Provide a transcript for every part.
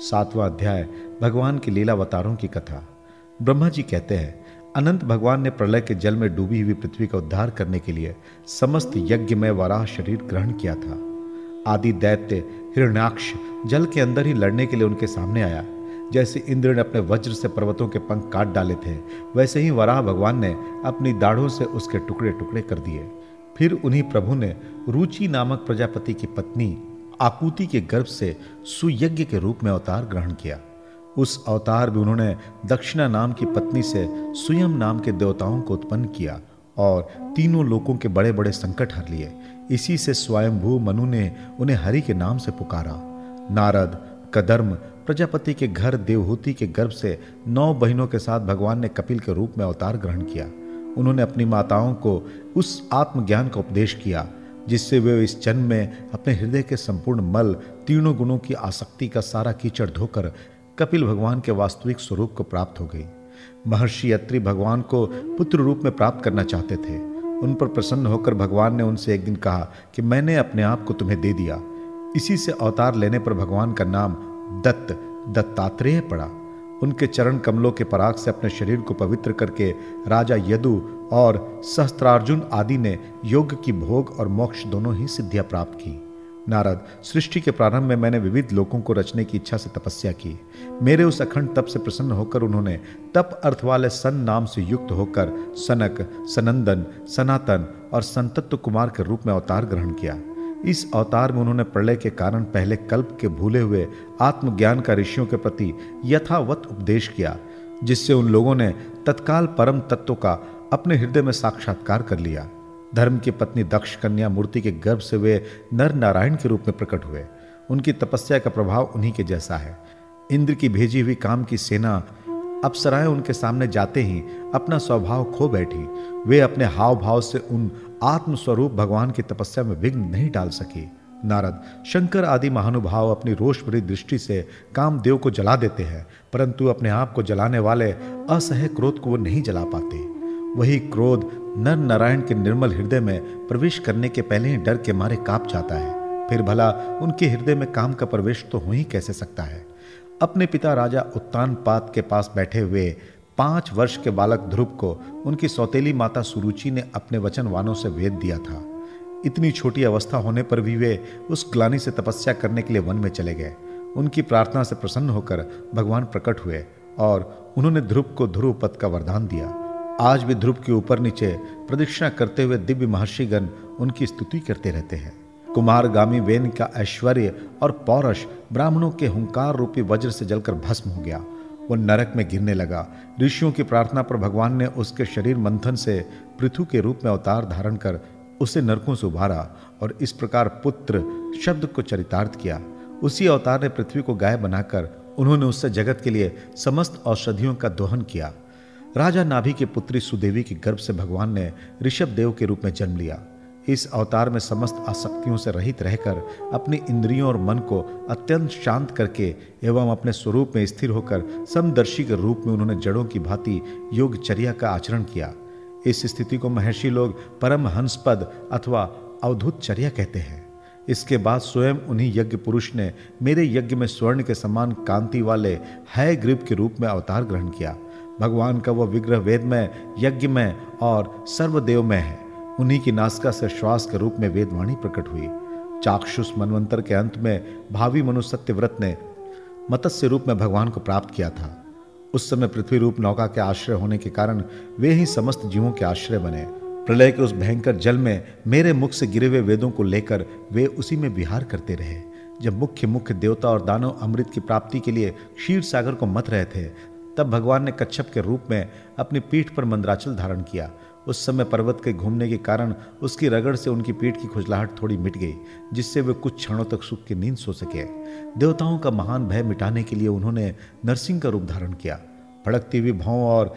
सातवां अध्याय, भगवान की लीलावतारों की कथा। ब्रह्मा जी कहते हैं, अनंत भगवान ने प्रलय के जल में डूबी हुई पृथ्वी का उद्धार करने के लिए समस्त यज्ञ में वराह शरीर ग्रहण किया था। आदि दैत्य, हिरण्याक्ष, जल के अंदर ही लड़ने के लिए उनके सामने आया। जैसे इंद्र ने अपने वज्र से पर्वतों के पंख काट डाले थे, वैसे ही वराह भगवान ने अपनी दाढ़ों से उसके टुकड़े टुकड़े कर दिए। फिर उन्हीं प्रभु ने रुचि नामक प्रजापति की पत्नी आकुति के गर्भ से सुयज्ञ के रूप में अवतार ग्रहण किया। उस अवतार में उन्होंने दक्षिणा नाम की पत्नी से सुयम नाम के देवताओं को उत्पन्न किया और तीनों लोगों के बड़े बड़े संकट हर लिए। इसी से स्वयंभू मनु ने उन्हें हरि के नाम से पुकारा। नारद, कदर्म, प्रजापति के घर देवहूति के गर्भ से नौ बहनों के साथ भगवान ने कपिल के रूप में अवतार ग्रहण किया। उन्होंने अपनी माताओं को उस आत्मज्ञान का उपदेश किया जिससे वे इस जन्म में अपने हृदय के संपूर्ण मल, तीनों गुणों की आसक्ति का सारा कीचड़ धोकर कपिल भगवान के वास्तविक स्वरूप को प्राप्त हो गई। महर्षि यत्री भगवान को पुत्र रूप में प्राप्त करना चाहते थे। उन पर प्रसन्न होकर भगवान ने उनसे एक दिन कहा कि मैंने अपने आप को तुम्हें दे दिया। इसी से अवतार लेने पर भगवान का नाम दत्त, दत्तात्रेय पड़ा। उनके चरण कमलों के पराग से अपने शरीर को पवित्र करके राजा यदु और सहस्त्रार्जुन आदि ने योग की भोग और मोक्ष दोनों ही सिद्धियाँ प्राप्त की। नारद, सृष्टि के प्रारंभ में मैंने विविध लोगों को रचने की इच्छा से तपस्या की। मेरे उस अखंड तप से प्रसन्न होकर उन्होंने तप अर्थ वाले सन नाम से युक्त होकर सनक, सनंदन, सनातन और संतत्व कुमार के रूप में अवतार ग्रहण किया। इस अवतार में उन्होंने प्रलय के कारण पहले कल्प के भूले हुए आत्मज्ञान का ऋषियों के प्रति यथावत उपदेश किया, जिससे उन लोगों ने तत्काल परम तत्व का अपने हृदय में साक्षात्कार कर लिया। धर्म की पत्नी दक्ष कन्या मूर्ति के गर्भ से वे नर नारायण के रूप में प्रकट हुए। उनकी तपस्या का प्रभाव उन्हीं के जैसा है। इंद्र की भेजी हुई काम की सेना अप्सराएँ उनके सामने जाते ही अपना स्वभाव खो बैठी। वे अपने हाव भाव से उन आत्मस्वरूप भगवान की तपस्या में विघ्न नहीं डाल सके। नारद, शंकर आदि महानुभाव अपनी रोष भरी दृष्टि से कामदेव को जला देते हैं, परंतु अपने आप को जलाने वाले असह क्रोध को वो नहीं जला पाते। वही क्रोध नर नारायण के निर्मल हृदय में प्रवेश करने के पहले ही डर के मारे काँप जाता है। फिर भला उनके हृदय में काम का प्रवेश तो हो ही कैसे सकता है? अपने पिता राजा उत्तान पात के पास बैठे हुए पाँच वर्ष के बालक ध्रुव को उनकी सौतेली माता सुरुचि ने अपने वचन वानों से वेद दिया था। इतनी छोटी अवस्था होने पर भी वे उस ग्लानी से तपस्या करने के लिए वन में चले गए। उनकी प्रार्थना से प्रसन्न होकर भगवान प्रकट हुए और उन्होंने ध्रुव को ध्रुव पद का वरदान दिया। आज भी ध्रुव के ऊपर नीचे प्रदक्षिणा करते हुए दिव्य महर्षिगण उनकी स्तुति करते रहते हैं। कुमार गामी वेन का ऐश्वर्य और पौरश ब्राह्मणों के हुंकार रूपी वज्र से जलकर भस्म हो गया। वो नरक में गिरने लगा। ऋषियों की प्रार्थना पर भगवान ने उसके शरीर मंथन से पृथु के रूप में अवतार धारण कर उसे नरकों से उभारा और इस प्रकार पुत्र शब्द को चरितार्थ किया। उसी अवतार ने पृथ्वी को गाय बनाकर उन्होंने उससे जगत के लिए समस्त औषधियों का दोहन किया। राजा नाभि की पुत्री सुदेवी के गर्भ से भगवान ने ऋषभ देव के रूप में जन्म लिया। इस अवतार में समस्त आसक्तियों से रहित रहकर अपनी इंद्रियों और मन को अत्यंत शांत करके एवं अपने स्वरूप में स्थिर होकर समदर्शी के रूप में उन्होंने जड़ों की भांति योगचर्या का आचरण किया। इस स्थिति को महर्षि लोग परम हंसपद अथवा अवधुत चर्या कहते हैं। इसके बाद स्वयं उन्हीं यज्ञ पुरुष ने मेरे यज्ञ में स्वर्ण के समान कांति वाले है ग्रीब के रूप में अवतार ग्रहण किया। भगवान का वह विग्रह वेद में यज्ञ में और सर्वदेव में है। उन्हीं की नासका से श्वास के रूप में वेदवाणी प्रकट हुई। चाक्षुष मनवंतर के अंत में भावी मनुष्य व्रत ने मत्स्य रूप में भगवान को प्राप्त किया था। उस समय पृथ्वी रूप नौका के आश्रय होने के कारण वे ही समस्त जीवों के आश्रय बने। प्रलय के उस भयंकर जल में मेरे मुख से गिरे हुए वेदों को लेकर वे उसी में विहार करते रहे। जब मुख्य मुख्य देवता और दानव अमृत की प्राप्ति के लिए क्षीर सागर को मत रहे थे तब भगवान ने कच्छप के रूप में अपनी पीठ पर मंदराचल धारण किया। उस समय पर्वत के घूमने के कारण उसकी रगड़ से उनकी पीठ की खुजलाहट थोड़ी मिट गई, जिससे वे कुछ क्षणों तक सुख की नींद सो सके। देवताओं का महान भय मिटाने के लिए उन्होंने नरसिंह का रूप धारण किया। भड़कती हुई भाव और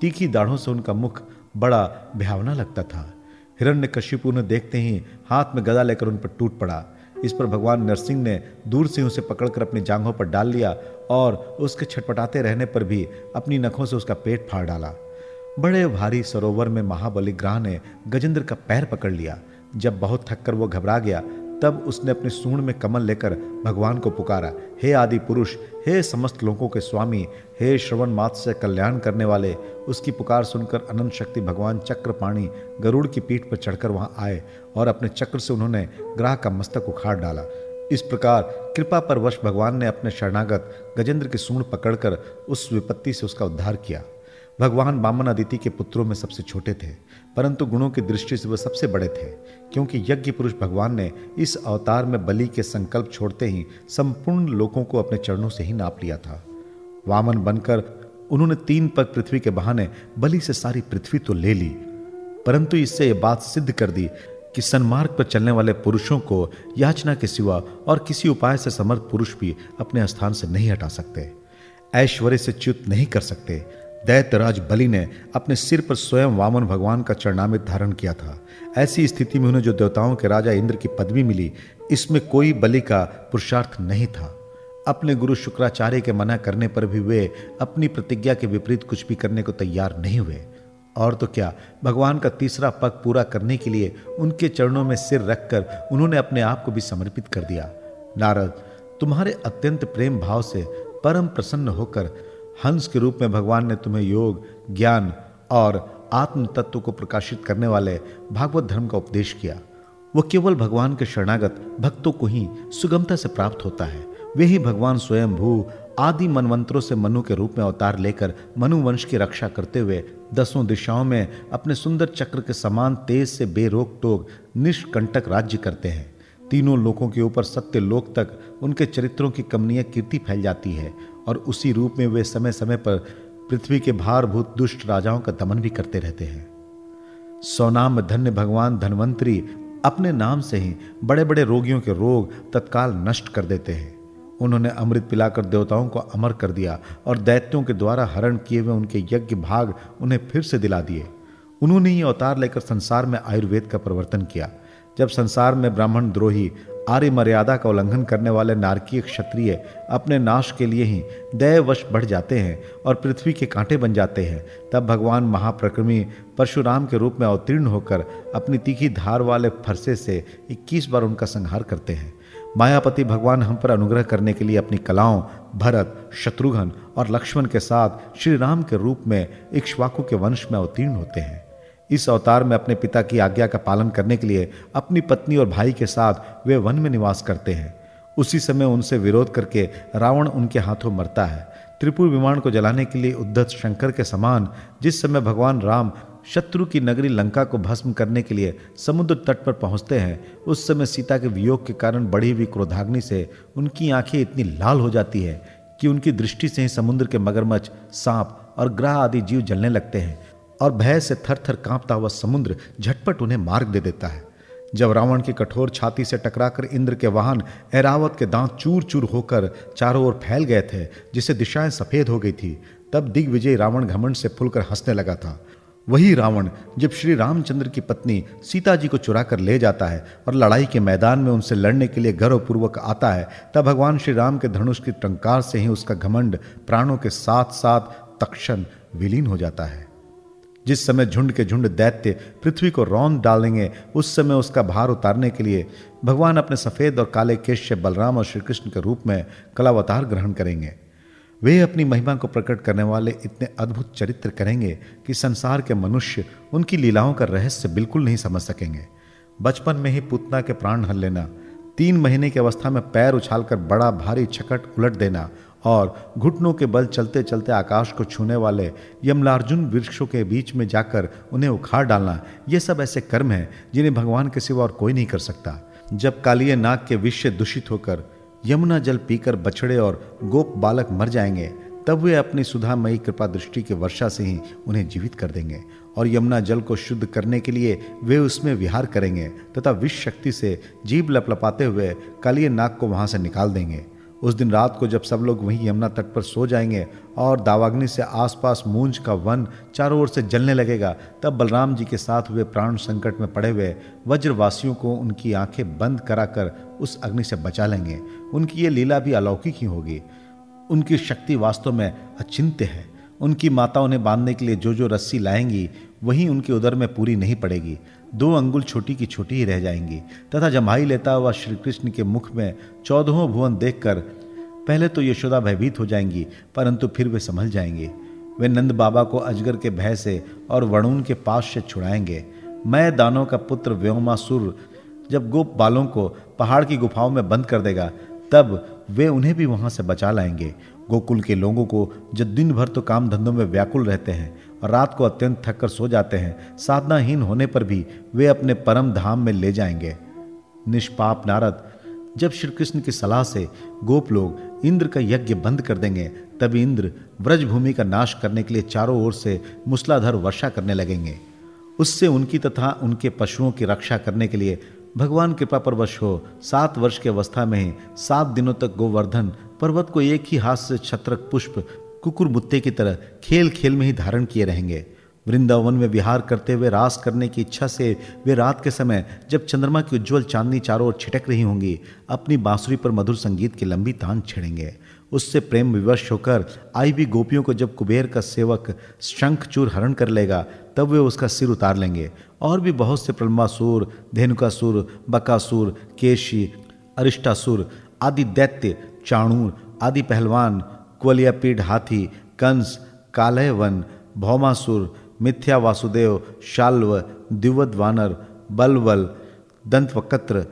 तीखी दाढ़ों से उनका मुख बड़ा भयावना लगता था। हिरण्य कश्यपु ने देखते ही हाथ में गदा लेकर उन पर टूट पड़ा। इस पर भगवान नरसिंह ने दूर से उसे पकड़कर अपनी जांघों पर डाल लिया और उसके छटपटाते रहने पर भी अपनी नखों से उसका पेट फाड़ डाला। बड़े भारी सरोवर में महाबली ग्रह ने गजेंद्र का पैर पकड़ लिया। जब बहुत थककर वो घबरा गया, तब उसने अपने सूंड में कमल लेकर भगवान को पुकारा, हे आदि पुरुष, हे समस्त लोगों के स्वामी, हे श्रवण मात से कल्याण करने वाले, उसकी पुकार सुनकर अनंत शक्ति भगवान चक्रपाणी गरुड़ की पीठ पर चढ़कर वहाँ आए और अपने चक्र से उन्होंने ग्राह का मस्तक उखाड़ डाला। इस प्रकार कृपा पर वश भगवान ने अपने शरणागत गजेंद्र की सूंड पकड़कर उस विपत्ति से उसका उद्धार किया। भगवान बामन अदिति के पुत्रों में सबसे छोटे थे, परंतु गुणों की दृष्टि से वह सबसे बड़े थे, क्योंकि यज्ञ पुरुष भगवान ने इस अवतार में बलि के संकल्प छोड़ते ही संपूर्ण लोगों को अपने चरणों से ही नाप लिया था। वामन बनकर उन्होंने तीन पग पृथ्वी के बहाने बलि से सारी पृथ्वी तो ले ली, परंतु इससे यह बात सिद्ध कर दी कि सन्मार्ग पर चलने वाले पुरुषों को याचना के सिवा और किसी उपाय से समर्थ पुरुष भी अपने स्थान से नहीं हटा सकते। ऐश्वर्य से च्युत नहीं कर सकते। दैत्यराज बलि ने अपने सिर पर स्वयं वामन भगवान का चरणामित धारण किया था। ऐसी स्थिति में उन्हें जो देवताओं के राजा इंद्र की पदवी मिली, इसमें कोई बलि का पुरुषार्थ नहीं था। अपने गुरु शुक्राचार्य के मना करने पर भी वे अपनी प्रतिज्ञा के विपरीत कुछ भी करने को तैयार नहीं हुए। और तो क्या? भगवान का तीसरा पग पूरा करने के लिए उनके चरणों में सिर रखकर उन्होंने अपने आप को भी समर्पित कर दिया। नारद, तुम्हारे अत्यंत प्रेम भाव से परम प्रसन्न होकर हंस के रूप में भगवान ने तुम्हें योग, ज्ञान और आत्म तत्व को प्रकाशित करने वाले भागवत धर्म का उपदेश किया। वह केवल भगवान के शरणागत भक्तों को ही सुगमता से प्राप्त होता है। वे ही भगवान स्वयं भू आदि मनवंतरों से मनु के रूप में अवतार लेकर मनु वंश की रक्षा करते हुए दसों दिशाओं में अपने सुंदर चक्र के समान तेज से बेरोक टोक निष्कंटक राज्य करते हैं। तीनों लोकों के ऊपर सत्य लोक तक उनके चरित्रों की कमनीय कीर्ति फैल जाती है और उसी रूप में वे समय समय पर पृथ्वी के भारभूत दुष्ट राजाओं का दमन भी करते रहते हैं। सोनाम धन्य भगवान धनवंतरी अपने नाम से ही बड़े बड़े रोगियों के रोग तत्काल नष्ट कर देते हैं। उन्होंने अमृत पिलाकर देवताओं को अमर कर दिया और दैत्यों के द्वारा हरण किए हुए उनके यज्ञ भाग उन्हें फिर से दिला दिए। उन्होंने ही अवतार लेकर संसार में आयुर्वेद का प्रवर्तन किया। जब संसार में ब्राह्मण द्रोही आर्य मर्यादा का उल्लंघन करने वाले नारकीय क्षत्रिय अपने नाश के लिए ही दैवश बढ़ जाते हैं और पृथ्वी के कांटे बन जाते हैं, तब भगवान महाप्रक्रमी परशुराम के रूप में अवतीर्ण होकर अपनी तीखी धार वाले फरसे से 21 बार उनका संहार करते हैं। मायापति भगवान हम पर अनुग्रह करने के लिए अपनी कलाओं, भरत, शत्रुघ्न और लक्ष्मण के साथ श्री राम के रूप में इक्ष्वाकु के वंश में अवतीर्ण होते हैं। इस अवतार में अपने पिता की आज्ञा का पालन करने के लिए अपनी पत्नी और भाई के साथ वे वन में निवास करते हैं। उसी समय उनसे विरोध करके रावण उनके हाथों मरता है। त्रिपुर विमान को जलाने के लिए उद्धत शंकर के समान जिस समय भगवान राम शत्रु की नगरी लंका को भस्म करने के लिए समुद्र तट पर पहुँचते हैं। उस समय सीता के वियोग के कारण बढ़ी हुई क्रोधाग्नि से उनकी आँखें इतनी लाल हो जाती है कि उनकी दृष्टि से ही समुद्र के मगरमच्छ, सांप और ग्रह आदि जीव जलने लगते हैं और भय से थर थर कांपता हुआ समुद्र झटपट उन्हें मार्ग दे देता है। जब रावण की कठोर छाती से टकराकर इंद्र के वाहन ऐरावत के दांत चूर चूर होकर चारों ओर फैल गए थे जिसे दिशाएँ सफ़ेद हो गई थी, तब दिग्विजय रावण घमंड से फुलकर हंसने लगा था। वही रावण, जब श्री रामचंद्र की पत्नी सीता जी को चुरा कर ले जाता है और लड़ाई के मैदान में उनसे लड़ने के लिए गर्वपूर्वक आता है, तब भगवान श्री राम के धनुष की टंकार से ही उसका घमंड प्राणों के साथ साथ तक्षण विलीन हो जाता है। जिस समय झुंड के झुंड दैत्य पृथ्वी को रौन डालेंगे, उस समय उसका भार उतारने के लिए भगवान अपने सफ़ेद और काले केश से बलराम और श्रीकृष्ण के रूप में कलावतार ग्रहण करेंगे। वे अपनी महिमा को प्रकट करने वाले इतने अद्भुत चरित्र करेंगे कि संसार के मनुष्य उनकी लीलाओं का रहस्य बिल्कुल नहीं समझ सकेंगे। बचपन में ही पुतना के प्राण हल लेना, तीन महीने की अवस्था में पैर उछालकर बड़ा भारी छकट उलट देना और घुटनों के बल चलते चलते आकाश को छूने वाले यमलार्जुन वृक्षों के बीच में जाकर उन्हें उखाड़ डालना, ये सब ऐसे कर्म हैं जिन्हें भगवान के सिवा और कोई नहीं कर सकता। जब कालिय नाग के विष से दूषित होकर यमुना जल पीकर बछड़े और गोप बालक मर जाएँगे, तब वे अपनी सुधामयी कृपा दृष्टि के वर्षा से ही उन्हें जीवित कर देंगे और यमुना जल को शुद्ध करने के लिए वे उसमें विहार करेंगे तथा विष शक्ति से जीव लपलपाते हुए कालिय नाग को वहाँ से निकाल देंगे। उस दिन रात को जब सब लोग वहीं यमुना तट पर सो जाएँगे और दावाग्नि से आसपास मूंज का वन चारों ओर से जलने लगेगा, तब बलराम जी के साथ हुए प्राण संकट में पड़े हुए वज्रवासियों को उनकी आँखें बंद कराकर उस अग्नि से बचा लेंगे। उनकी ये लीला भी अलौकिक ही होगी। उनकी शक्ति वास्तव में अचिंत्य है। उनकी माता उन्हें बांधने के लिए जो जो रस्सी लाएँगी वहीं उनके उदर में पूरी नहीं पड़ेगी। दो अंगुल छोटी की छोटी ही रह जाएँगी, तथा जमाई लेता हुआ श्री कृष्ण के मुख में चौदहों भुवन देखकर, पहले तो यशोदा भयभीत हो जाएँगी, परंतु फिर वे संभल जाएँगे। वे नंद बाबा को अजगर के भय से और वरुण के पास से छुड़ाएँगे। मैं दानों का पुत्र व्योमासुर जब गोप बालों को पहाड़ की गुफाओं में बंद कर देगा, तब वे उन्हें भी वहाँ से बचा लाएँगे। गोकुल के लोगों को जो दिन भर तो काम धंधों में व्याकुल रहते हैं रात को अत्यंत थक कर सो जाते हैं। साधनाहीन होने पर भी वे अपने परम धाम में ले जाएँगे। निष्पाप नारद, जब श्री कृष्ण की सलाह से गोप लोग इंद्र का यज्ञ बंद कर देंगे, तब इंद्र व्रजभूमि का नाश करने के लिए चारों ओर से मूसलाधार वर्षा करने लगेंगे। उससे उनकी तथा उनके पशुओं की रक्षा करने के लिए भगवान कृपा पर वश हो, सात वर्ष की अवस्था में ही सात दिनों तक गोवर्धन पर्वत को एक ही हाथ से छत्रक पुष्प कुकुर मुत्ते की तरह खेल खेल में ही धारण किए रहेंगे। वृंदावन में विहार करते हुए रास करने की इच्छा से वे रात के समय जब चंद्रमा की उज्जवल चांदनी चारों ओर छिटक रही होंगी, अपनी बांसुरी पर मधुर संगीत की लंबी तान छेड़ेंगे। उससे प्रेम विवश होकर आई भी गोपियों को जब कुबेर का सेवक शंखचूर हरण कर लेगा, तब वे उसका सिर उतार लेंगे। और भी बहुत से प्रलमासुर धेनुकासुर, बकासुर, केशी, अरिष्टासुर, आदि दैत्य, चाणूर आदि पहलवान क्वलियापीठ हाथी, कंस कालयवन भौमासुर, मिथ्या वासुदेव, शाल्व, दिवद वानर, बलवल, दंतवकत्र,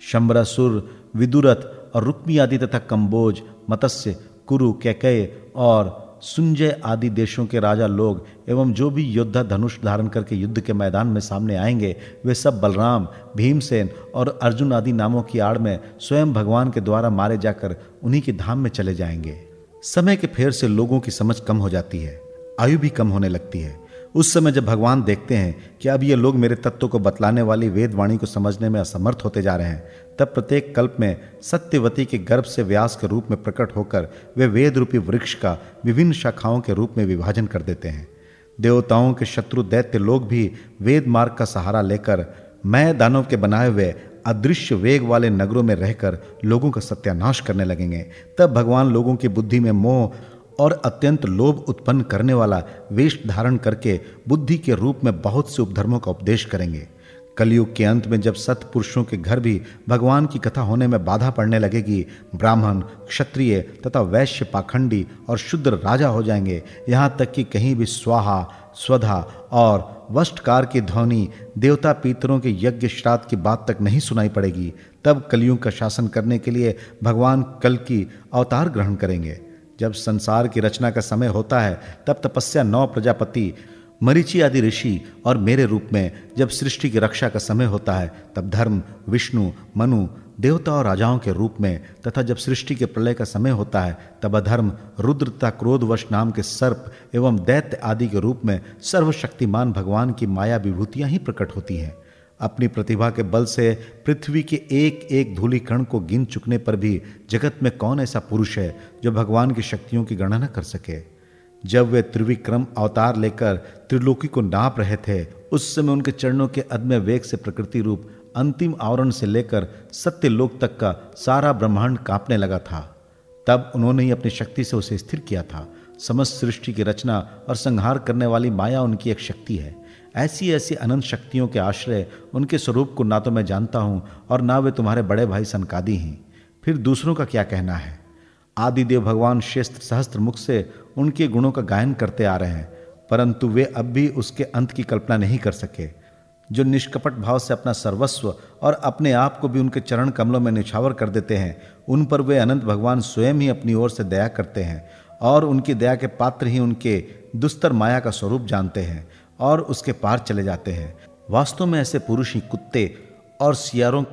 शंबरासुर, विदुरथ और रुक्मी आदि तथा कंबोज, मत्स्य, कुरु, कैकय और सुंजय आदि देशों के राजा लोग एवं जो भी योद्धा धनुष धारण करके युद्ध के मैदान में सामने आएँगे, वे सब बलराम, भीमसेन और अर्जुन आदि नामों की आड़ में स्वयं भगवान के द्वारा मारे जाकर उन्हीं के धाम में चले जाएँगे। समय के फेर से लोगों की समझ कम हो जाती है, आयु भी कम होने लगती है। उस समय जब भगवान देखते हैं कि अब ये लोग मेरे तत्व को बतलाने वाली वेदवाणी को समझने में असमर्थ होते जा रहे हैं, तब प्रत्येक कल्प में सत्यवती के गर्भ से व्यास के रूप में प्रकट होकर वे वेद रूपी वृक्ष का विभिन्न शाखाओं के रूप में विभाजन कर देते हैं। देवताओं के शत्रु दैत्य लोग भी वेद मार्ग का सहारा लेकर मैं दानव के बनाए हुए अदृश्य वेग वाले नगरों में रहकर लोगों का सत्यानाश करने लगेंगे। तब भगवान लोगों की बुद्धि में मोह और अत्यंत लोभ उत्पन्न करने वाला वेश धारण करके बुद्धि के रूप में बहुत से उपधर्मों का उपदेश करेंगे। कलयुग के अंत में जब सत्पुरुषों के घर भी भगवान की कथा होने में बाधा पड़ने लगेगी, ब्राह्मण, क्षत्रिय तथा वैश्य पाखंडी और शुद्र राजा हो जाएँगे। यहाँ तक कि कहीं भी स्वाहा, स्वधा और वष्टकार की ध्वनि देवता पितरों के यज्ञ श्राद्ध की बात तक नहीं सुनाई पड़ेगी। तब कलयुग का शासन करने के लिए भगवान कल की अवतार ग्रहण करेंगे। जब संसार की रचना का समय होता है, तब तपस्या नौ प्रजापति, मरीचि आदि ऋषि और मेरे रूप में जब सृष्टि की रक्षा का समय होता है, तब धर्म, विष्णु, मनु, देवता और राजाओं के रूप में तथा जब सृष्टि के प्रलय का समय होता है, तब अधर्म रुद्र तथा क्रोधवश नाम के सर्प एवं दैत्य आदि के रूप में सर्वशक्तिमान भगवान की माया विभूतियाँ ही प्रकट होती हैं। अपनी प्रतिभा के बल से पृथ्वी के एक एक धूली कण को गिन चुकने पर भी जगत में कौन ऐसा पुरुष है जो भगवान की शक्तियों की गणना कर सके? जब वे त्रिविक्रम अवतार लेकर त्रिलोकी को नाप रहे थे, उस समय उनके चरणों के अदम्य वेग से प्रकृति रूप अंतिम आवरण से लेकर सत्य लोक तक का सारा ब्रह्मांड कांपने लगा था। तब उन्होंने ही अपनी शक्ति से उसे स्थिर किया था। समस्त सृष्टि की रचना और संहार करने वाली माया उनकी एक शक्ति है। ऐसी ऐसी अनंत शक्तियों के आश्रय उनके स्वरूप को ना तो मैं जानता हूँ और ना वे तुम्हारे बड़े भाई सनकादी हैं। फिर दूसरों का क्या कहना है? आदिदेव भगवान शेस्त्र सहस्त्र मुख से उनके गुणों का गायन करते आ रहे हैं, परंतु वे अब भी उसके अंत की कल्पना नहीं कर सके। जो निष्कपट भाव से अपना सर्वस्व और अपने आप को भी उनके चरण कमलों में निछावर कर देते हैं, उन पर वे अनंत भगवान स्वयं ही अपनी ओर से दया करते हैं और उनकी दया के पात्र ही उनके दुस्तर माया का स्वरूप जानते हैं। और उसके पार चले जाते हैं। वास्तव में ऐसे पुरुष ही कुत्ते और सियारों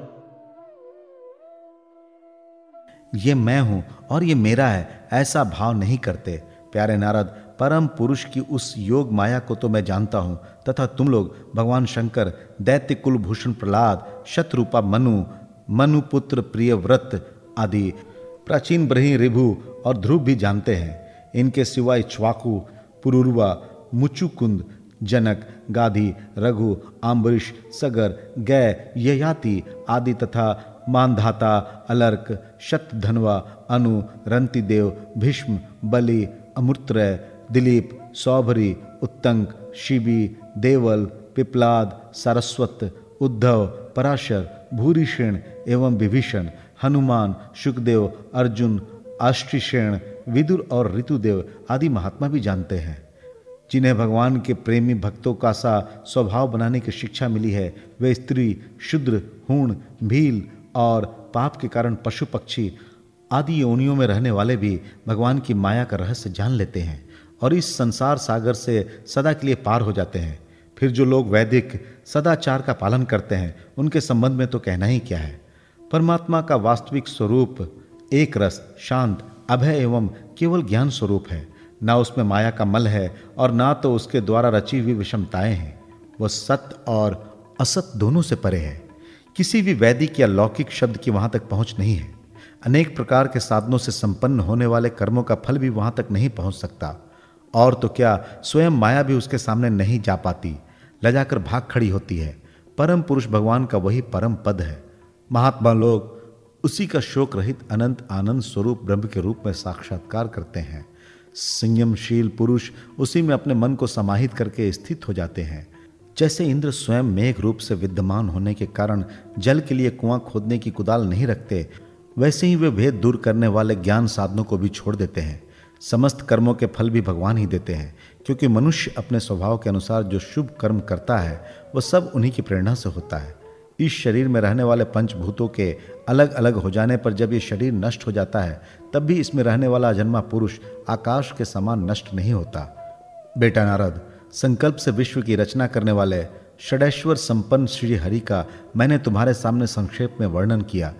ये मैं हूँ और ये मेरा है, ऐसा भाव नहीं करते। प्यारे नारद, परम पुरुष की उस योग माया को तो मैं जानता हूँ, तथा तुम लोग, भगवान शंकर, दैत्य कुलभूषण प्रहलाद, शत्रुपा मनु, मनुपुत्र प्रिय व्रत आदि, प्राचीन ब्रही रिभु और ध्रुव भी जानते हैं। इनके सिवाय च्वाकु पुरुर्वा मुचुकुंद जनक, गाधी, रघु आम्बरीश सगर, गय, ययाति आदि तथा मानधाता, अलर्क, शतधनवा, अनु, रंतिदेव, भीष्म, बलि अमृत्रय दिलीप, सौभरी, उत्तंक, शिबी, देवल, पिपलाद, सारस्वत, उद्धव, पराशर, भूरिषेण एवं विभीषण, हनुमान सुखदेव अर्जुन आष्टिशेण विदुर और ऋतुदेव आदि महात्मा भी जानते हैं। जिन्हें भगवान के प्रेमी भक्तों का सा स्वभाव बनाने की शिक्षा मिली है, वे स्त्री, शुद्र, हूण, भील और पाप के कारण पशु पक्षी आदि योनियों में रहने वाले भी भगवान की माया का रहस्य जान लेते हैं और इस संसार सागर से सदा के लिए पार हो जाते हैं। फिर जो लोग वैदिक सदाचार का पालन करते हैं, उनके संबंध में तो कहना ही क्या है? परमात्मा का वास्तविक स्वरूप एक रस, शांत, अभय एवं केवल ज्ञान स्वरूप है। ना उसमें माया का मल है और ना तो उसके द्वारा रची हुई विषमताएँ हैं। वह सत्य और असत दोनों से परे है। किसी भी वैदिक या लौकिक शब्द की वहाँ तक पहुँच नहीं है। अनेक प्रकार के साधनों से संपन्न होने वाले कर्मों का फल भी वहाँ तक नहीं पहुँच सकता। और तो क्या स्वयं माया भी उसके सामने नहीं जा पाती। लजाकर भाग खड़ी होती है। परम पुरुष भगवान का वही परम पद है। महात्मा लोग उसी का शोक रहित अनंत आनंद स्वरूप ब्रह्म के रूप में साक्षात्कार करते हैं। संयमशील पुरुष उसी में अपने मन को समाहित करके स्थित हो जाते हैं। जैसे इंद्र स्वयं मेघ रूप से विद्यमान होने के कारण जल के लिए कुआँ खोदने की कुदाल नहीं रखते, वैसे ही वे भेद दूर करने वाले ज्ञान साधनों को भी छोड़ देते हैं। समस्त कर्मों के फल भी भगवान ही देते हैं, क्योंकि मनुष्य अपने स्वभाव के अनुसार जो शुभ कर्म करता है वह सब उन्हीं की प्रेरणा से होता है। इस शरीर में रहने वाले पंचभूतों के अलग अलग हो जाने पर जब ये शरीर नष्ट हो जाता है, तब भी इसमें रहने वाला अजन्मा पुरुष आकाश के समान नष्ट नहीं होता। बेटा नारद, संकल्प से विश्व की रचना करने वाले षडेश्वर संपन्न श्री हरि का मैंने तुम्हारे सामने संक्षेप में वर्णन किया।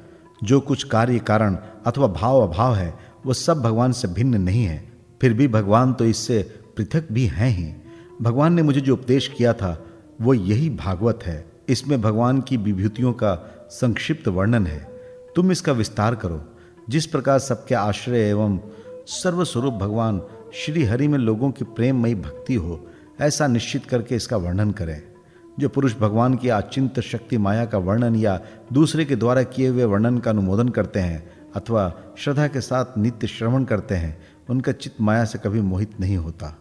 जो कुछ कार्य, कारण अथवा भाव अभाव है, वो सब भगवान से भिन्न नहीं है। फिर भी भगवान तो इससे पृथक भी हैं ही। भगवान ने मुझे जो उपदेश किया था, वो यही भागवत है। इसमें भगवान की विभूतियों का संक्षिप्त वर्णन है। तुम इसका विस्तार करो। जिस प्रकार सबके आश्रय एवं सर्वस्वरूप भगवान श्री हरि में लोगों की प्रेममयी भक्ति हो, ऐसा निश्चित करके इसका वर्णन करें। जो पुरुष भगवान की आचिंत शक्ति माया का वर्णन या दूसरे के द्वारा किए हुए वर्णन का अनुमोदन करते हैं, अथवा श्रद्धा के साथ नित्य श्रवण करते हैं, उनका चित्त माया से कभी मोहित नहीं होता।